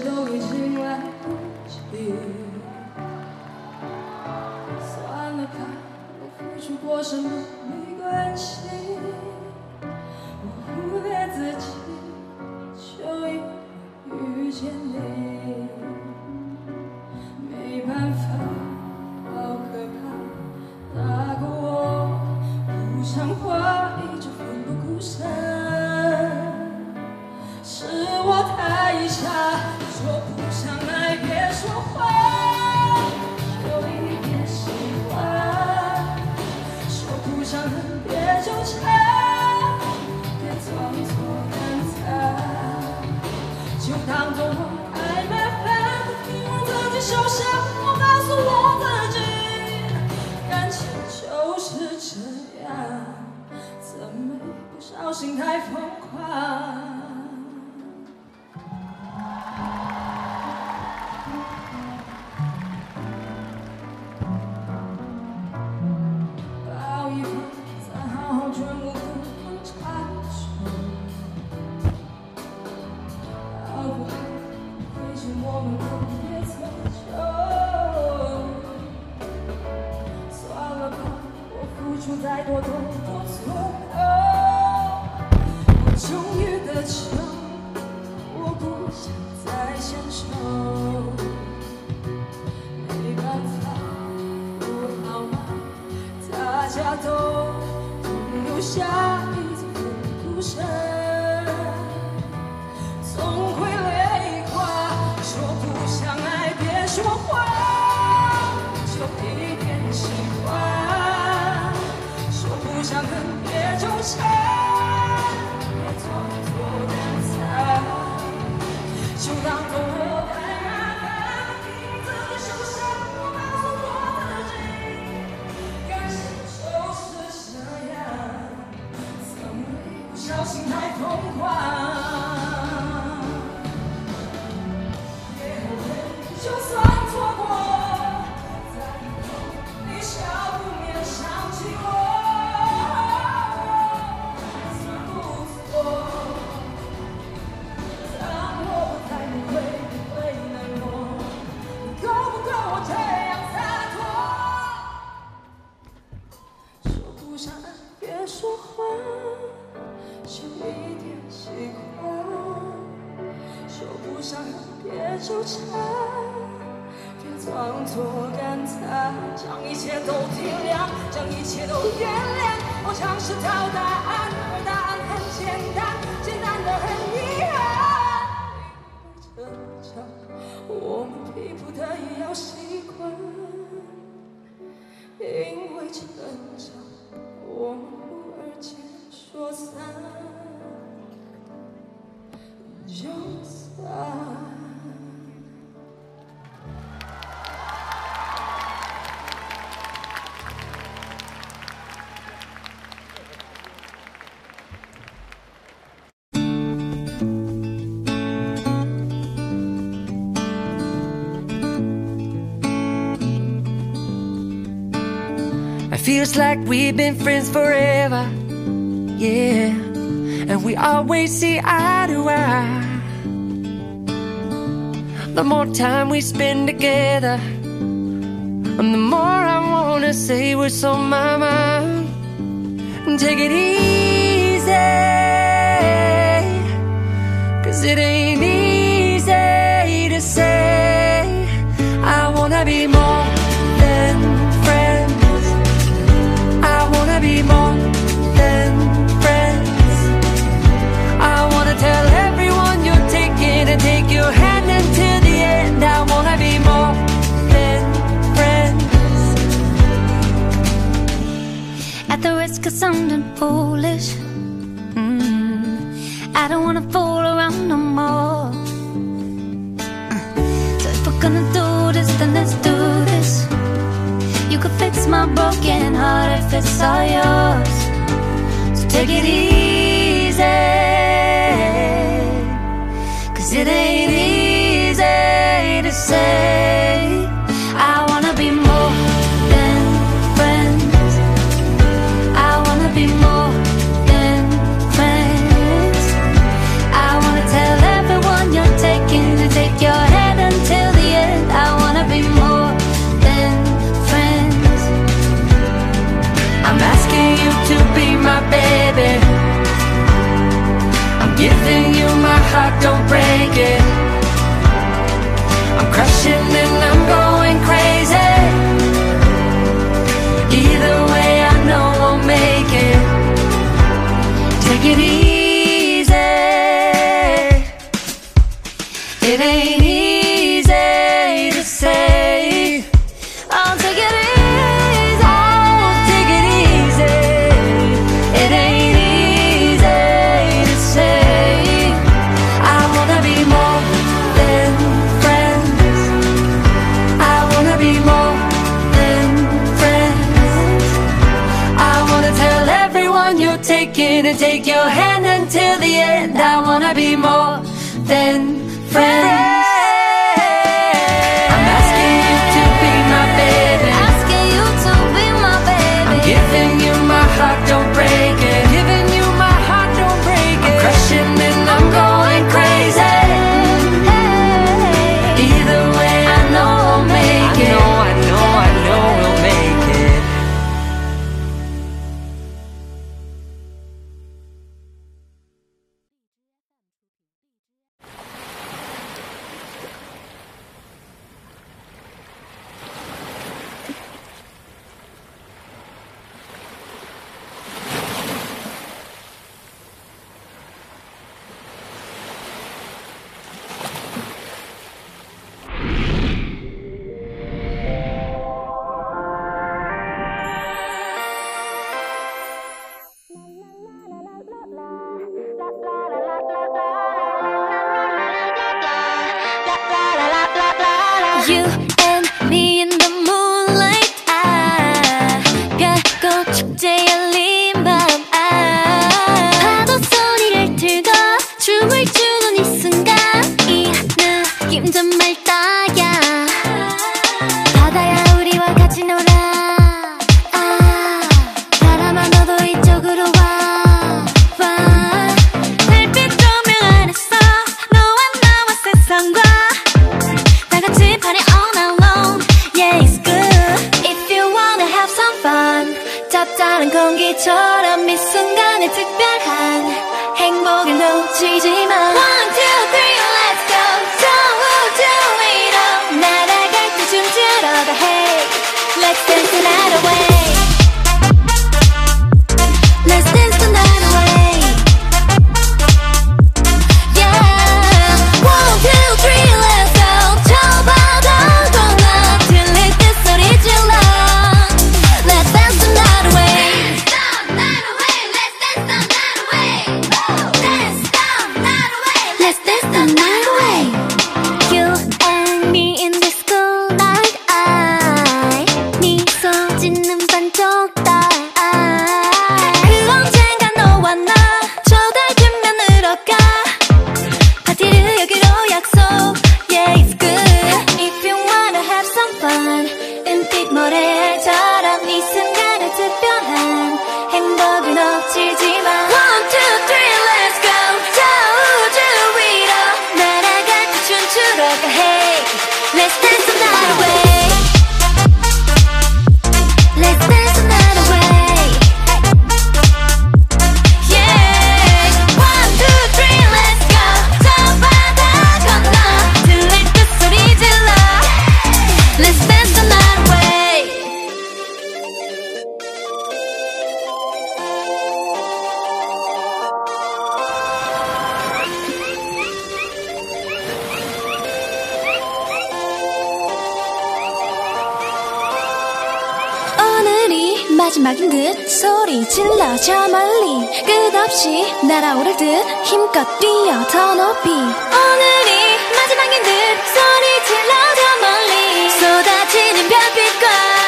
都已经来不及。算了吧，我付出过什么没关系，心太疯狂？想再相守，没办法，不好吗？大家都总留下彼此的孤身，总会累垮。说不想爱，别说谎，就一点喜欢。说不想恨，别纠缠。说谎，就一点喜欢。说不上恨，别纠缠，别装作感叹，将一切都体谅，将一切都原谅。我尝试找答案，而答案很简单，简单的很遗憾。因为成长，我们逼不得已要习惯。因为成长，我们 It. Feels like we've been friends forever yeah. And we always see eye to eye. The more time we spend together, and the more I wanna say what's on my mind. And take it easy, cause it ain't easy to say. Sounding foolish, mm, I don't wanna fool around no more. So if we're gonna do this, then let's do this. You could fix my broken heart if it's all yours. So take it easy, cause it ain't easy to say. your hand until the end. I wanna be more than 마지막인 듯 소리 질러 저 멀리 끝없이 날아오를 듯 힘껏 뛰어 더 높이. 오늘이 마지막인 듯 소리 질러 저 멀리 쏟아지는 별빛과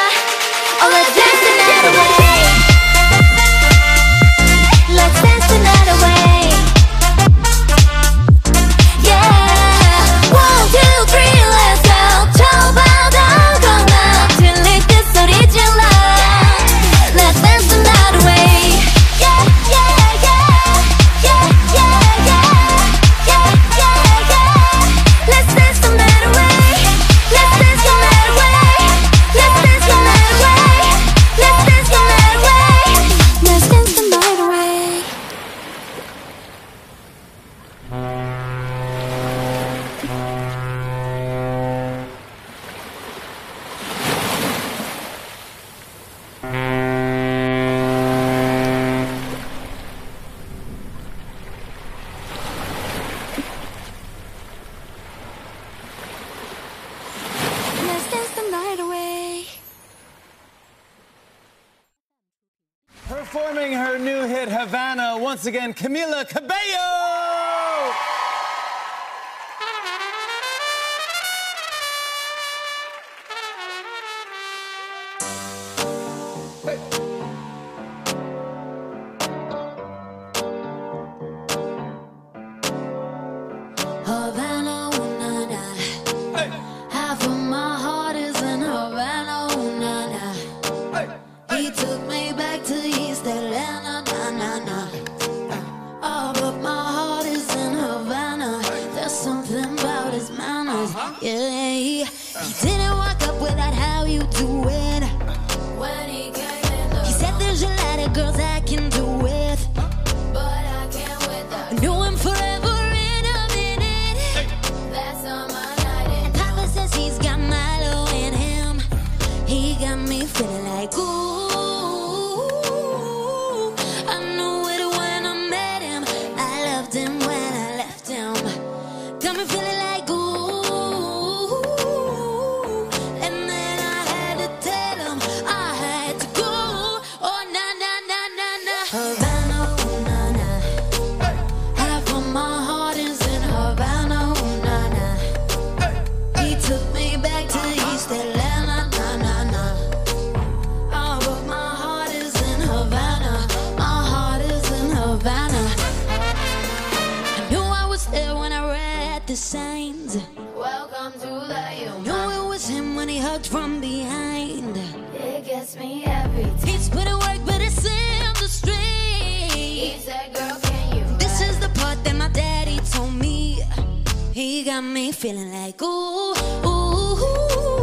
once again Camila Cabello. out from behind. It gets me every time. It's put in work, but it's in the industry. He said, girl, can you? Ride? This is the part that my daddy told me. He got me feeling like, ooh, ooh, ooh.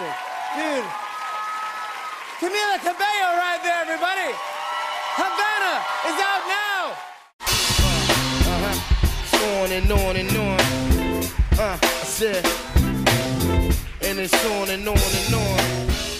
fantastic. Dude. Camila Cabello right there, everybody. Havana is out now. Uh, uh-huh. On and on and on. Uh, I said. And it's on and on and on.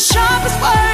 the sharpest words.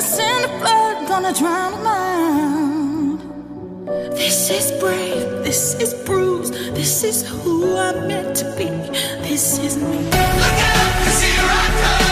Innocent blood gonna drown a mind. This is brave, this is bruised, this is who I'm meant to be. This is me. Look out, 'cause here I come.